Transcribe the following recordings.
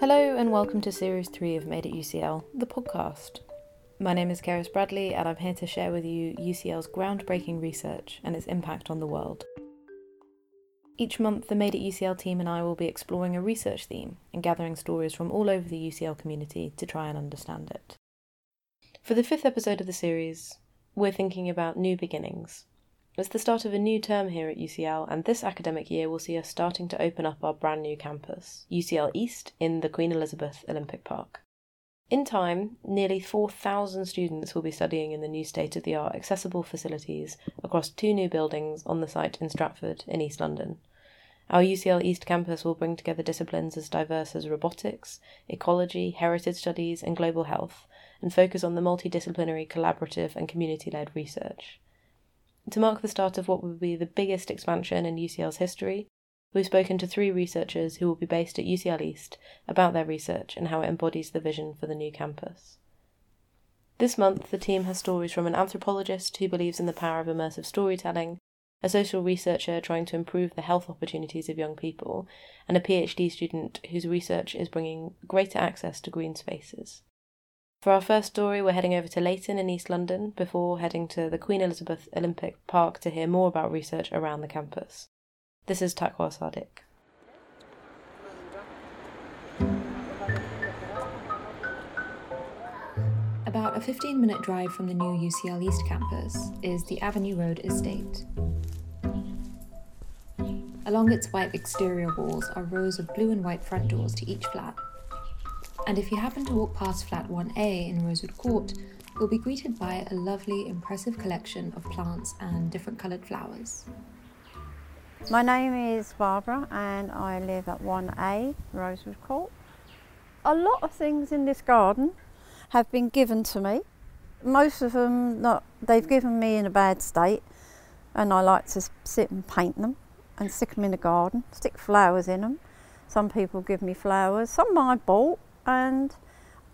Hello, and welcome to Series 3 of Made at UCL, the podcast. My name is Keris Bradley, and I'm here to share with you UCL's groundbreaking research and its impact on the world. Each month, the Made at UCL team and I will be exploring a research theme and gathering stories from all over the UCL community to try and understand it. For the fifth episode of the series, we're thinking about new beginnings, it's the start of a new term here at UCL, and this academic year will see us starting to open up our brand new campus, UCL East, in the Queen Elizabeth Olympic Park. In time, nearly 4,000 students will be studying in the new state of the art accessible facilities across two new buildings on the site in Stratford, in East London. Our UCL East campus will bring together disciplines as diverse as robotics, ecology, heritage studies, and global health, and focus on the multidisciplinary, collaborative, and community led research. To mark the start of what will be the biggest expansion in UCL's history, we've spoken to three researchers who will be based at UCL East about their research and how it embodies the vision for the new campus. This month, the team has stories from an anthropologist who believes in the power of immersive storytelling, a social researcher trying to improve the health opportunities of young people, and a PhD student whose research is bringing greater access to green spaces. For our first story, we're heading over to Leyton in East London before heading to the Queen Elizabeth Olympic Park to hear more about research around the campus. This is Taqwa Sadiq. About a 15 minute drive from the new UCL East campus is the Avenue Road estate. Along its white exterior walls are rows of blue and white front doors to each flat. And if you happen to walk past flat 1A in Rosewood Court, you'll be greeted by a lovely, impressive collection of plants and different coloured flowers. My name is Barbara and I live at 1A Rosewood Court. A lot of things in this garden have been given to me. Most of them not, they've given me in a bad state and I like to sit and paint them and stick them in the garden, stick flowers in them. Some people give me flowers, some I bought and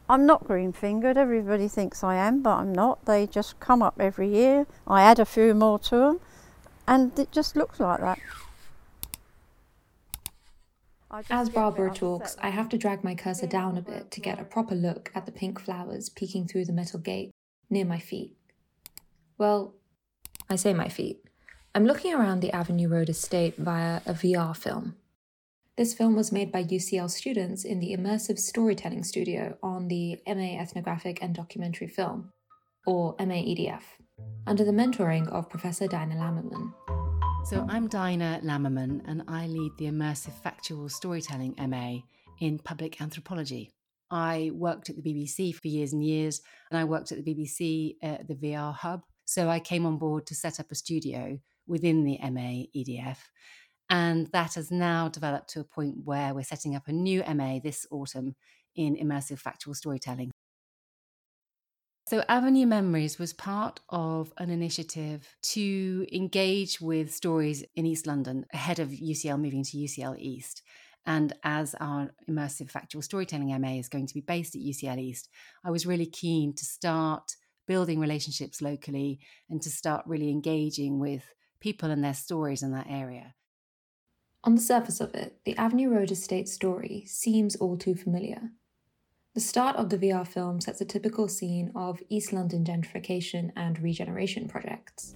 I'm not green fingered. Everybody thinks I am, but I'm not. They just come up every year. I add a few more to them, and it just looks like that. As Barbara talks, I have to drag my cursor down a bit to get a proper look at the pink flowers peeking through the metal gate near my feet. Well, I say my feet. I'm looking around the Avenue Road estate via a VR film. This film was made by UCL students in the Immersive Storytelling Studio on the MA Ethnographic and Documentary Film, or MA EDF, under the mentoring of Professor Dinah Lammiman. So I'm Dinah Lammiman, and I lead the Immersive Factual Storytelling MA in Public Anthropology. I worked at the BBC for years and years, and I worked at the BBC at the VR Hub. So I came on board to set up a studio within the MA EDF and that has now developed to a point where we're setting up a new MA this autumn in immersive factual storytelling. So, Avenue Memories was part of an initiative to engage with stories in East London ahead of UCL moving to UCL East. And as our immersive factual storytelling MA is going to be based at UCL East, I was really keen to start building relationships locally and to start really engaging with people and their stories in that area. On the surface of it, the Avenue Road estate story seems all too familiar. The start of the VR film sets a typical scene of East London gentrification and regeneration projects.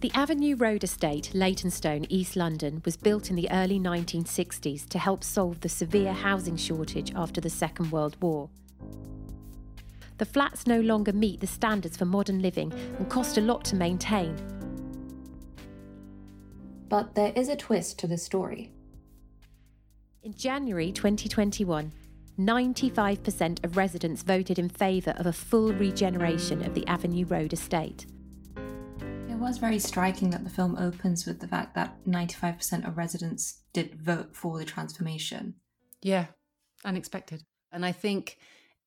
The Avenue Road estate, Leytonstone, East London, was built in the early 1960s to help solve the severe housing shortage after the Second World War. The flats no longer meet the standards for modern living and cost a lot to maintain, but there is a twist to the story. In January 2021, 95% of residents voted in favour of a full regeneration of the Avenue Road estate. It was very striking that the film opens with the fact that 95% of residents did vote for the transformation. Yeah, unexpected. And I think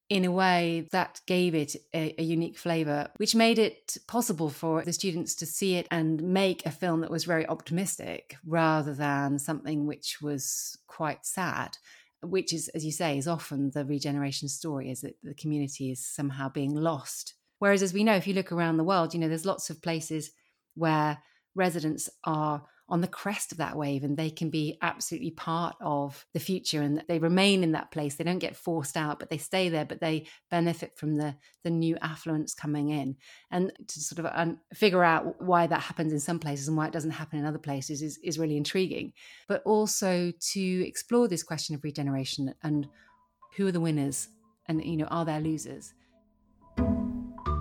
in a way that gave it a, a, unique flavor, which made it possible for the students to see it and make a film that was very optimistic rather than something which was quite sad. Which is, as you say, is often the regeneration story, is that the community is somehow being lost. Whereas, as we know, if you look around the world, you know, there's lots of places where residents are on the crest of that wave and they can be absolutely part of the future and they remain in that place. They don't get forced out but they stay there but they benefit from the the new affluence coming in. And to sort of un- figure out why that happens in some places and why it doesn't happen in other places is, is really intriguing. But also to explore this question of regeneration and who are the winners and you know are there losers?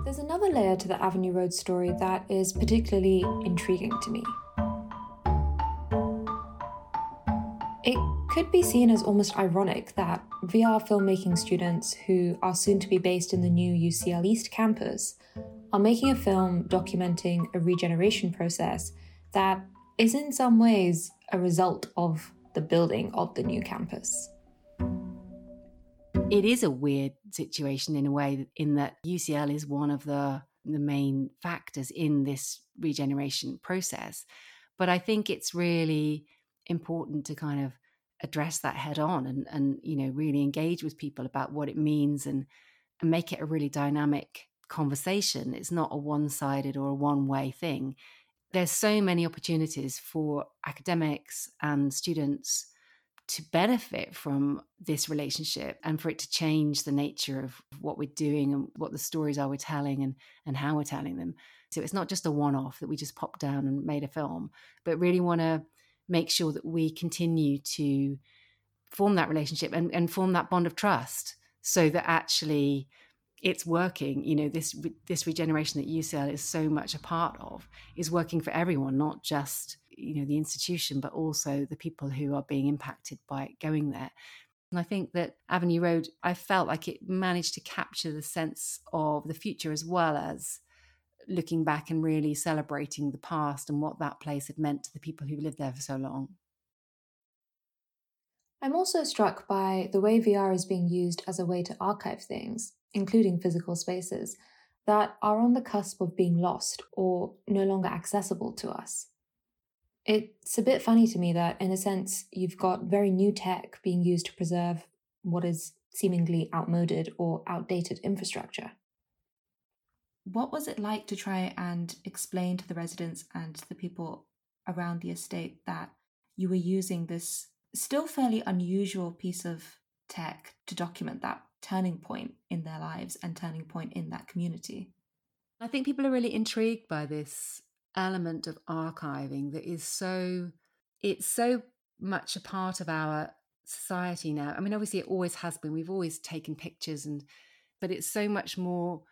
There's another layer to the Avenue Road story that is particularly intriguing to me. Could be seen as almost ironic that VR filmmaking students who are soon to be based in the new UCL East campus are making a film documenting a regeneration process that is in some ways a result of the building of the new campus. It is a weird situation in a way, in that UCL is one of the, the main factors in this regeneration process. But I think it's really important to kind of address that head on and and you know really engage with people about what it means and and make it a really dynamic conversation. It's not a one-sided or a one-way thing. There's so many opportunities for academics and students to benefit from this relationship and for it to change the nature of what we're doing and what the stories are we're telling and and how we're telling them. So it's not just a one-off that we just popped down and made a film but really want to make sure that we continue to form that relationship and, and form that bond of trust so that actually it's working. You know this this regeneration that UCL is so much a part of is working for everyone not just you know the institution but also the people who are being impacted by going there. And I think that Avenue Road I felt like it managed to capture the sense of the future as well as looking back and really celebrating the past and what that place had meant to the people who lived there for so long. I'm also struck by the way VR is being used as a way to archive things, including physical spaces, that are on the cusp of being lost or no longer accessible to us. It's a bit funny to me that, in a sense, you've got very new tech being used to preserve what is seemingly outmoded or outdated infrastructure. What was it like to try and explain to the residents and the people around the estate that you were using this still fairly unusual piece of tech to document that turning point in their lives and turning point in that community? I think people are really intrigued by this element of archiving that is so it's so much a part of our society now. I mean obviously it always has been. We've always taken pictures and but it's so much more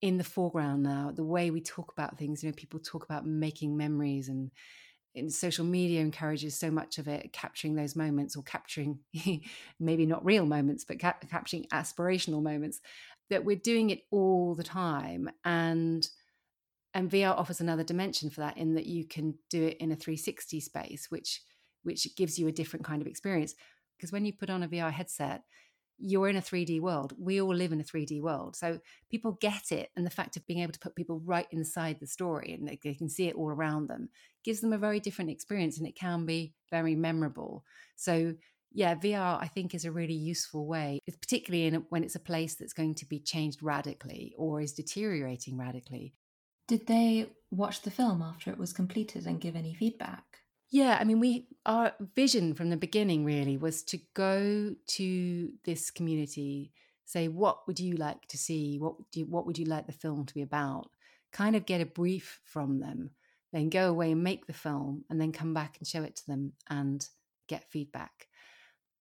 in the foreground now the way we talk about things you know people talk about making memories and in social media encourages so much of it capturing those moments or capturing maybe not real moments but ca- capturing aspirational moments that we're doing it all the time. And and VR offers another dimension for that in that you can do it in a 360 space which which gives you a different kind of experience. Because when you put on a VR headset you're in a 3D world. We all live in a 3D world. So people get it. And the fact of being able to put people right inside the story and they, they, can see it all around them gives them a very different experience and it can be very memorable. So, yeah, VR, I think, is a really useful way, it's particularly in when it's a place that's going to be changed radically or is deteriorating radically. Did they watch the film after it was completed and give any feedback? Yeah, I mean, we our vision from the beginning really was to go to this community, say, what would you like to see? What do you, what would you like the film to be about? Kind of get a brief from them, then go away and make the film, and then come back and show it to them and get feedback.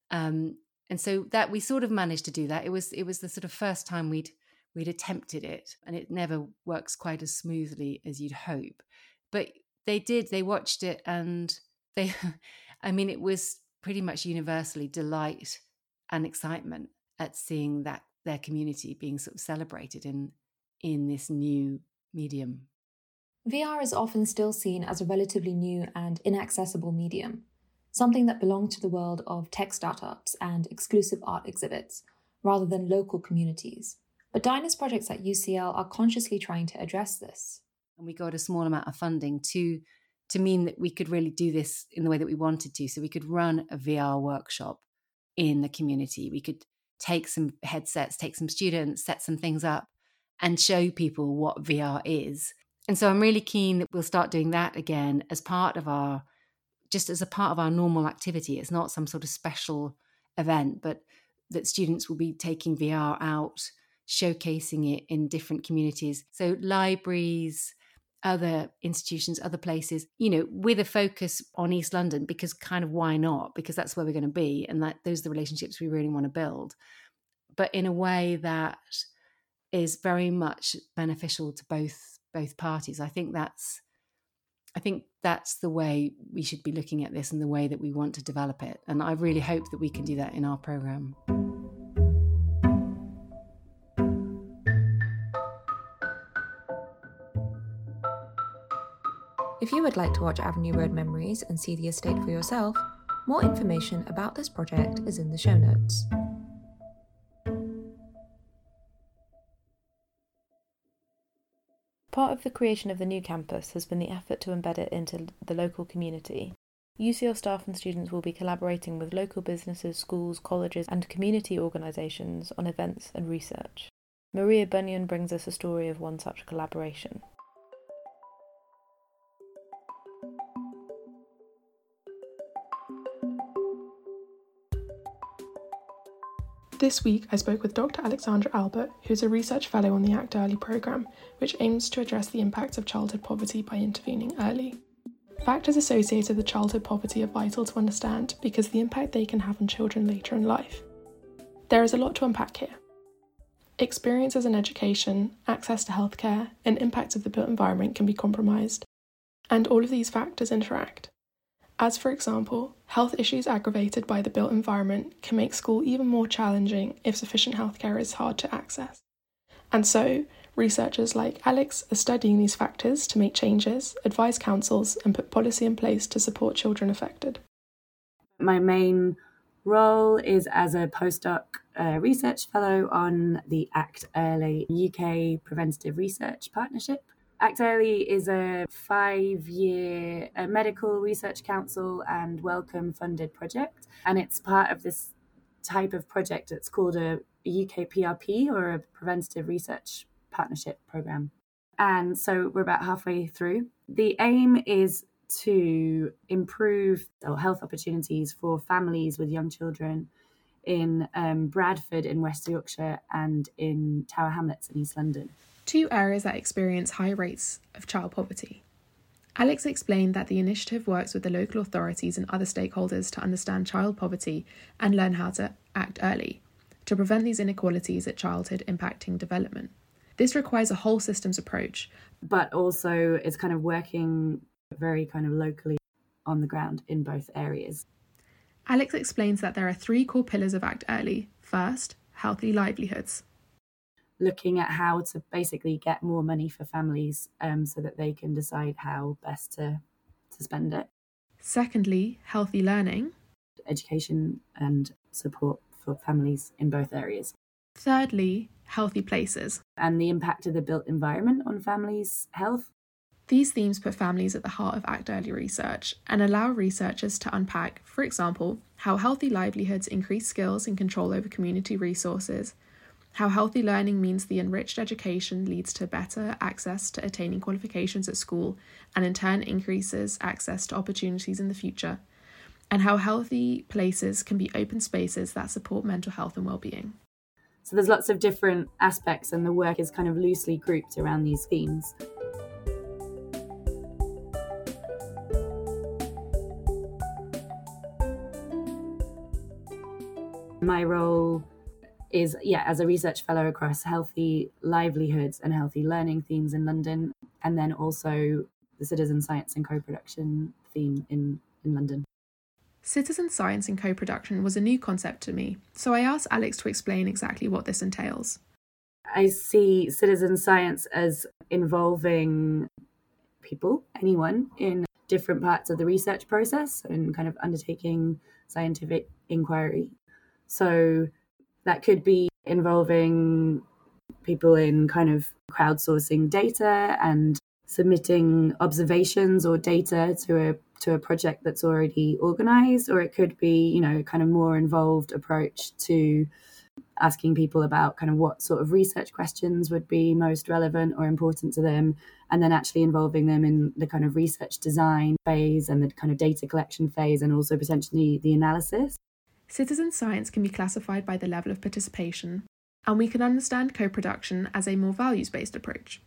Um, and so that we sort of managed to do that. It was it was the sort of first time we'd we'd attempted it, and it never works quite as smoothly as you'd hope. But they did. They watched it and they, I mean, it was pretty much universally delight and excitement at seeing that their community being sort of celebrated in in this new medium. VR is often still seen as a relatively new and inaccessible medium, something that belonged to the world of tech startups and exclusive art exhibits, rather than local communities. But Dinah's projects at UCL are consciously trying to address this and we got a small amount of funding to to mean that we could really do this in the way that we wanted to. So we could run a VR workshop in the community. We could take some headsets, take some students, set some things up, and show people what VR is. And so I'm really keen that we'll start doing that again as part of our, just as a part of our normal activity. It's not some sort of special event, but that students will be taking VR out, showcasing it in different communities. So libraries, other institutions, other places, you know, with a focus on East London, because kind of why not? Because that's where we're going to be. And that those are the relationships we really want to build. But in a way that is very much beneficial to both both parties. I think that's I think that's the way we should be looking at this and the way that we want to develop it. And I really hope that we can do that in our program. If you would like to watch Avenue Road Memories and see the estate for yourself, more information about this project is in the show notes. Part of the creation of the new campus has been the effort to embed it into the local community. UCL staff and students will be collaborating with local businesses, schools, colleges, and community organisations on events and research. Maria Bunyan brings us a story of one such collaboration. This week, I spoke with Dr. Alexandra Albert, who's a research fellow on the Act Early programme, which aims to address the impacts of childhood poverty by intervening early. Factors associated with childhood poverty are vital to understand because the impact they can have on children later in life. There is a lot to unpack here. Experiences in education, access to healthcare, and impacts of the built environment can be compromised, and all of these factors interact. As for example, health issues aggravated by the built environment can make school even more challenging if sufficient healthcare is hard to access. And so, researchers like Alex are studying these factors to make changes, advise councils, and put policy in place to support children affected. My main role is as a postdoc uh, research fellow on the ACT Early UK Preventative Research Partnership. Act Early is a five year medical research council and Wellcome funded project. And it's part of this type of project. that's called a, a UK PRP or a Preventative Research Partnership Program. And so we're about halfway through. The aim is to improve health opportunities for families with young children in um, Bradford in West Yorkshire and in Tower Hamlets in East London two areas that experience high rates of child poverty. Alex explained that the initiative works with the local authorities and other stakeholders to understand child poverty and learn how to act early to prevent these inequalities at childhood impacting development. This requires a whole systems approach. But also, it's kind of working very kind of locally on the ground in both areas. Alex explains that there are three core pillars of Act Early. First, healthy livelihoods looking at how to basically get more money for families um, so that they can decide how best to, to spend it. Secondly, healthy learning, education and support for families in both areas. Thirdly, healthy places, and the impact of the built environment on families' health. These themes put families at the heart of Act Early research and allow researchers to unpack, for example, how healthy livelihoods increase skills and control over community resources, how healthy learning means the enriched education leads to better access to attaining qualifications at school and in turn increases access to opportunities in the future, and how healthy places can be open spaces that support mental health and well-being. So there's lots of different aspects and the work is kind of loosely grouped around these themes. My role is yeah as a research fellow across healthy livelihoods and healthy learning themes in london and then also the citizen science and co-production theme in in london. Citizen science and co-production was a new concept to me so i asked alex to explain exactly what this entails. I see citizen science as involving people anyone in different parts of the research process and kind of undertaking scientific inquiry. So that could be involving people in kind of crowdsourcing data and submitting observations or data to a to a project that's already organized or it could be you know kind of more involved approach to asking people about kind of what sort of research questions would be most relevant or important to them, and then actually involving them in the kind of research design phase and the kind of data collection phase, and also potentially the analysis. Citizen science can be classified by the level of participation, and we can understand co production as a more values based approach.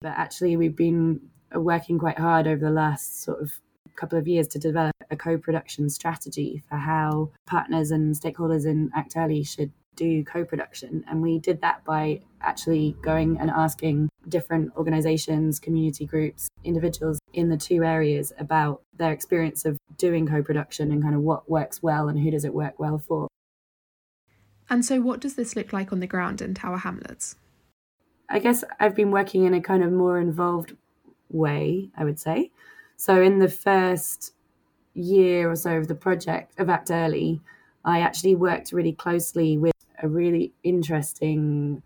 But actually, we've been working quite hard over the last sort of couple of years to develop a co-production strategy for how partners and stakeholders in Act Early should do co-production and we did that by actually going and asking different organizations community groups individuals in the two areas about their experience of doing co-production and kind of what works well and who does it work well for. And so what does this look like on the ground in tower hamlets? I guess i've been working in a kind of more involved way i would say. So in the first year or so of the project of act early i actually worked really closely with a really interesting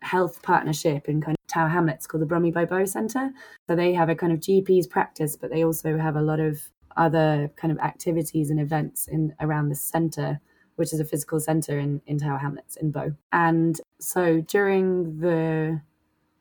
health partnership in kind of Tower Hamlets called the Bromley by Bow Centre. So they have a kind of GP's practice, but they also have a lot of other kind of activities and events in around the centre, which is a physical centre in, in Tower Hamlets in Bow. And so during the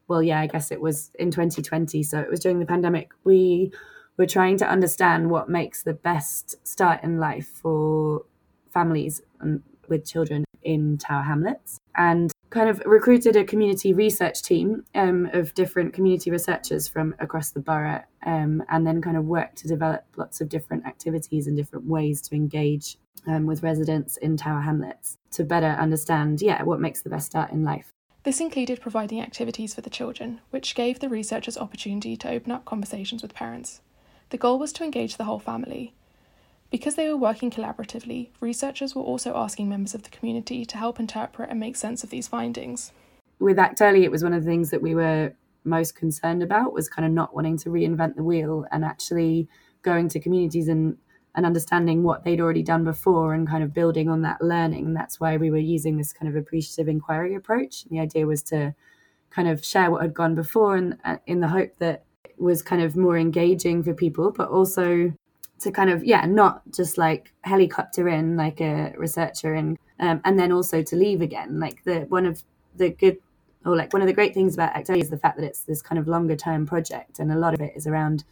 well, yeah, I guess it was in 2020. So it was during the pandemic. We were trying to understand what makes the best start in life for families and with children in Tower Hamlets and kind of recruited a community research team um, of different community researchers from across the borough um, and then kind of worked to develop lots of different activities and different ways to engage um, with residents in Tower Hamlets to better understand, yeah, what makes the best start in life. This included providing activities for the children, which gave the researchers opportunity to open up conversations with parents. The goal was to engage the whole family, because they were working collaboratively, researchers were also asking members of the community to help interpret and make sense of these findings. With Act Early, it was one of the things that we were most concerned about was kind of not wanting to reinvent the wheel and actually going to communities and and understanding what they'd already done before and kind of building on that learning. And that's why we were using this kind of appreciative inquiry approach. And the idea was to kind of share what had gone before and uh, in the hope that it was kind of more engaging for people, but also to kind of yeah not just like helicopter in like a researcher and um, and then also to leave again. Like the one of the good or like one of the great things about Act is the fact that it's this kind of longer term project and a lot of it is around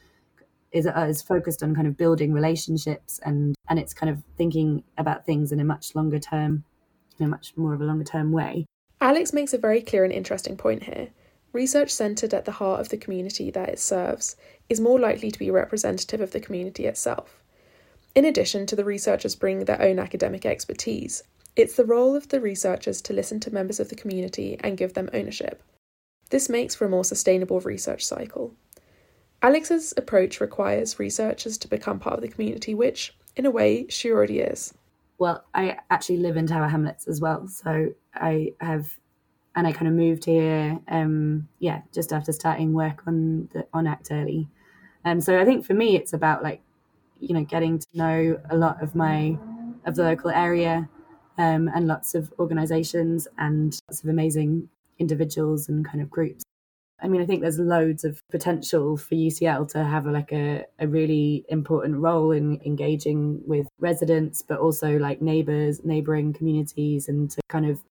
is uh, is focused on kind of building relationships and and it's kind of thinking about things in a much longer term in a much more of a longer term way. Alex makes a very clear and interesting point here Research centred at the heart of the community that it serves is more likely to be representative of the community itself. In addition to the researchers bringing their own academic expertise, it's the role of the researchers to listen to members of the community and give them ownership. This makes for a more sustainable research cycle. Alex's approach requires researchers to become part of the community, which, in a way, she already is. Well, I actually live in Tower Hamlets as well, so I have and I kind of moved here, um, yeah, just after starting work on the on Act Early. Um, so I think for me, it's about like, you know, getting to know a lot of my of the local area, um, and lots of organisations and lots of amazing individuals and kind of groups. I mean, I think there's loads of potential for UCL to have a, like a, a really important role in engaging with residents, but also like neighbours, neighbouring communities, and to kind of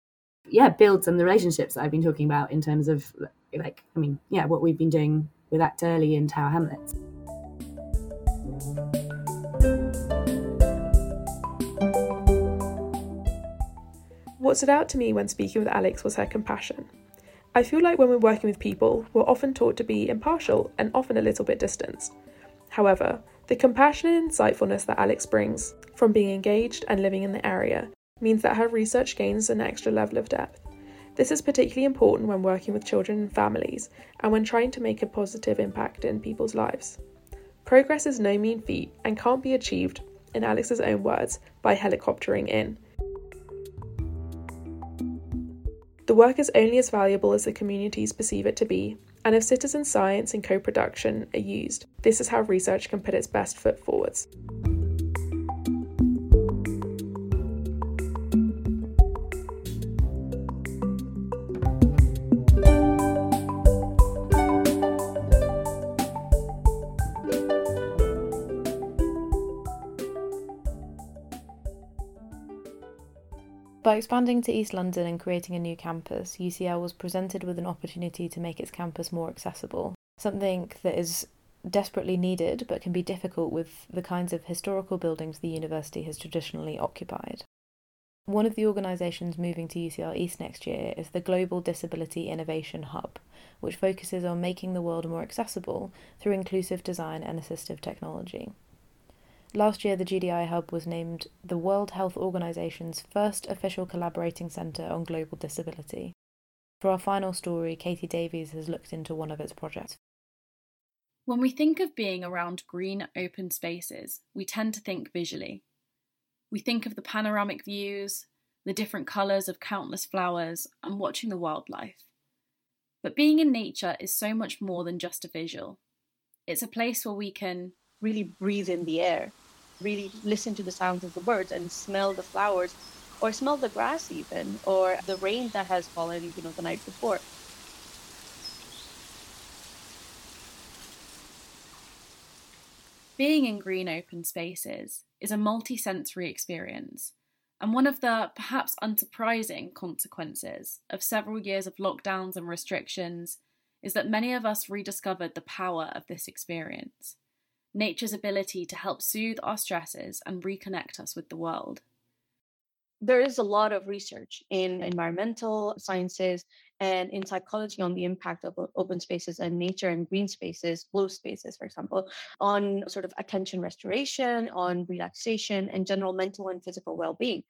yeah build some of the relationships that I've been talking about in terms of like I mean yeah what we've been doing with Act Early in Tower Hamlets. What stood out to me when speaking with Alex was her compassion. I feel like when we're working with people, we're often taught to be impartial and often a little bit distanced. However, the compassion and insightfulness that Alex brings from being engaged and living in the area means that her research gains an extra level of depth. This is particularly important when working with children and families and when trying to make a positive impact in people's lives. Progress is no mean feat and can't be achieved, in Alex's own words, by helicoptering in. The work is only as valuable as the communities perceive it to be, and if citizen science and co production are used, this is how research can put its best foot forwards. By expanding to East London and creating a new campus, UCL was presented with an opportunity to make its campus more accessible, something that is desperately needed but can be difficult with the kinds of historical buildings the university has traditionally occupied. One of the organisations moving to UCL East next year is the Global Disability Innovation Hub, which focuses on making the world more accessible through inclusive design and assistive technology. Last year, the GDI Hub was named the World Health Organization's first official collaborating centre on global disability. For our final story, Katie Davies has looked into one of its projects. When we think of being around green, open spaces, we tend to think visually. We think of the panoramic views, the different colours of countless flowers, and watching the wildlife. But being in nature is so much more than just a visual. It's a place where we can really breathe in the air really listen to the sounds of the birds and smell the flowers or smell the grass even or the rain that has fallen you know the night before. Being in green open spaces is a multi-sensory experience and one of the perhaps unsurprising consequences of several years of lockdowns and restrictions is that many of us rediscovered the power of this experience nature's ability to help soothe our stresses and reconnect us with the world. There is a lot of research in environmental sciences and in psychology on the impact of open spaces and nature and green spaces, blue spaces, for example, on sort of attention restoration, on relaxation, and general mental and physical well being.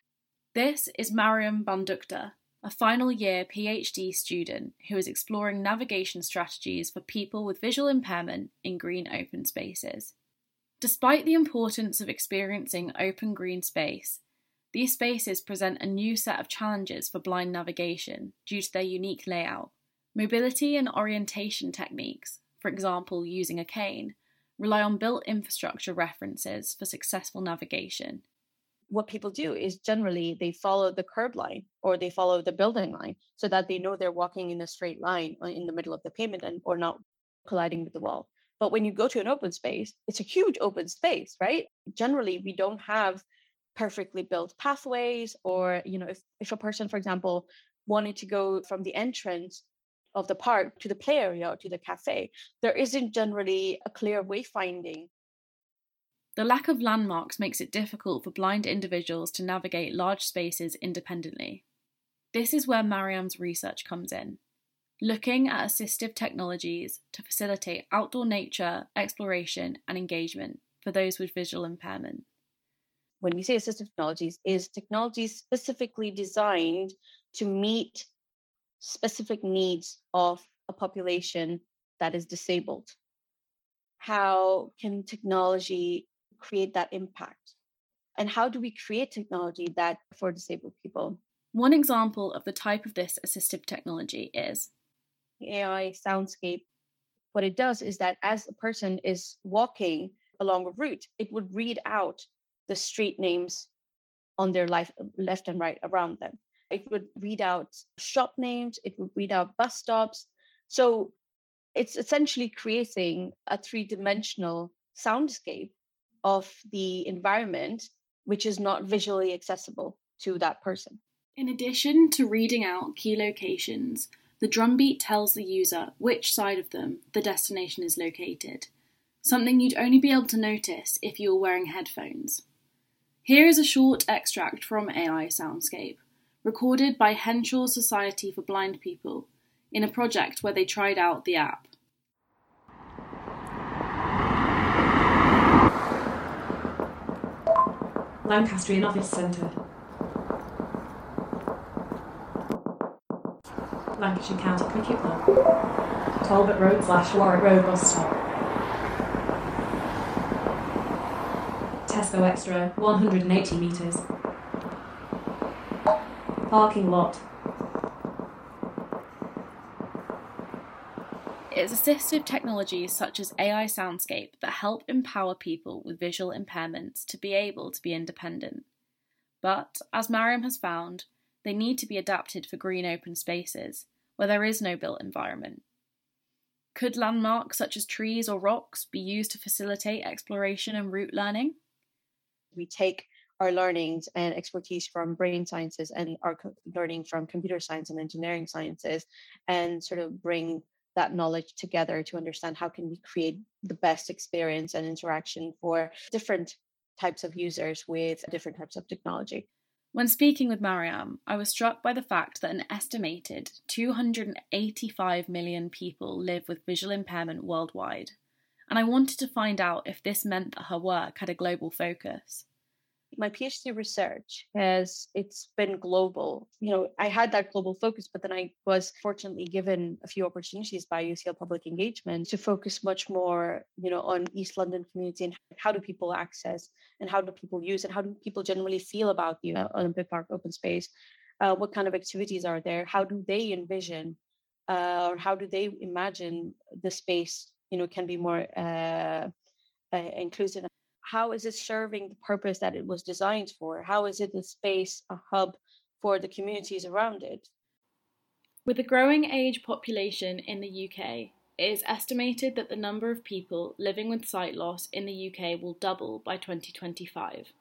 This is Mariam Bandukda, a final year PhD student who is exploring navigation strategies for people with visual impairment in green open spaces. Despite the importance of experiencing open green space, these spaces present a new set of challenges for blind navigation due to their unique layout. Mobility and orientation techniques, for example using a cane, rely on built infrastructure references for successful navigation what people do is generally they follow the curb line or they follow the building line so that they know they're walking in a straight line uh, in the middle of the pavement and or not colliding with the wall. But when you go to an open space, it's a huge open space, right? Generally, we don't have perfectly built pathways or you know if, if a person for example wanted to go from the entrance of the park to the play area or to the cafe there isn't generally a clear wayfinding the lack of landmarks makes it difficult for blind individuals to navigate large spaces independently. This is where Mariam's research comes in, looking at assistive technologies to facilitate outdoor nature exploration and engagement for those with visual impairment. When we say assistive technologies, is technologies specifically designed to meet specific needs of a population that is disabled. How can technology create that impact? And how do we create technology that for disabled people? One example of the type of this assistive technology is AI soundscape. What it does is that as a person is walking along a route, it would read out the street names on their life, left and right around them. It would read out shop names, it would read out bus stops. So it's essentially creating a three dimensional soundscape of the environment which is not visually accessible to that person. In addition to reading out key locations, the drumbeat tells the user which side of them the destination is located, something you'd only be able to notice if you were wearing headphones. Here is a short extract from AI Soundscape, recorded by Henshaw Society for Blind People in a project where they tried out the app. Lancastrian Office Centre. Lancashire County Cricket Club. Talbot Road slash Warwick Road bus stop. Tesco Extra, 180 metres. Parking lot, It's assistive technologies such as AI Soundscape that help empower people with visual impairments to be able to be independent. But, as Mariam has found, they need to be adapted for green open spaces, where there is no built environment. Could landmarks such as trees or rocks be used to facilitate exploration and route learning? We take our learnings and expertise from brain sciences and our co- learning from computer science and engineering sciences and sort of bring that knowledge together to understand how can we create the best experience and interaction for different types of users with different types of technology. When speaking with Mariam, I was struck by the fact that an estimated 285 million people live with visual impairment worldwide, and I wanted to find out if this meant that her work had a global focus my PhD research has it's been global. You know, I had that global focus, but then I was fortunately given a few opportunities by UCL Public Engagement to focus much more, you know, on East London community and how do people access and how do people use and how do people generally feel about the uh, Olympic Park open space? Uh, what kind of activities are there? How do they envision uh, or how do they imagine the space, you know, can be more uh, uh, inclusive how is it serving the purpose that it was designed for? How is it a space, a hub for the communities around it? With a growing age population in the UK, it is estimated that the number of people living with sight loss in the UK will double by 2025.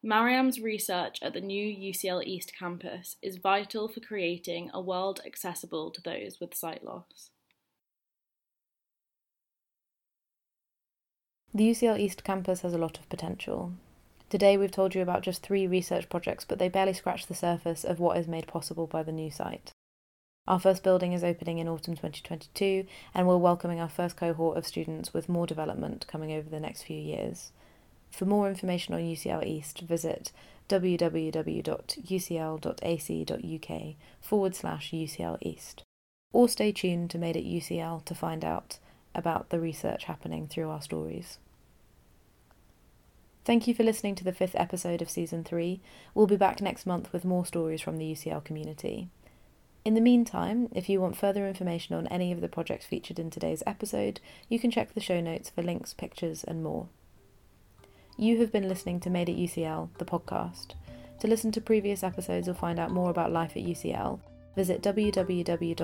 Mariam's research at the new UCL East campus is vital for creating a world accessible to those with sight loss. The UCL East campus has a lot of potential. Today we've told you about just three research projects, but they barely scratch the surface of what is made possible by the new site. Our first building is opening in autumn 2022, and we're welcoming our first cohort of students with more development coming over the next few years. For more information on UCL East, visit www.ucl.ac.uk forward slash UCL East. Or stay tuned to Made at UCL to find out about the research happening through our stories. Thank you for listening to the fifth episode of Season 3. We'll be back next month with more stories from the UCL community. In the meantime, if you want further information on any of the projects featured in today's episode, you can check the show notes for links, pictures, and more. You have been listening to Made at UCL, the podcast. To listen to previous episodes or find out more about life at UCL, visit www.ucl.ac.uk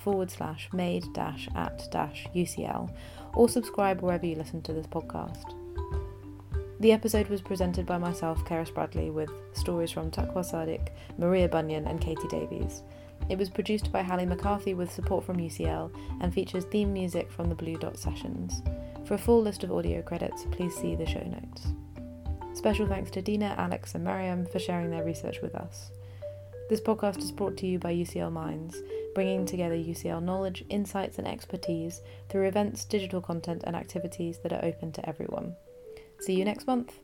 forward slash made at UCL or subscribe wherever you listen to this podcast. The episode was presented by myself, Keris Bradley, with stories from Taqwa Sadiq, Maria Bunyan, and Katie Davies. It was produced by Hallie McCarthy with support from UCL and features theme music from the Blue Dot Sessions. For a full list of audio credits, please see the show notes. Special thanks to Dinah, Alex, and Mariam for sharing their research with us. This podcast is brought to you by UCL Minds, bringing together UCL knowledge, insights, and expertise through events, digital content, and activities that are open to everyone. See you next month.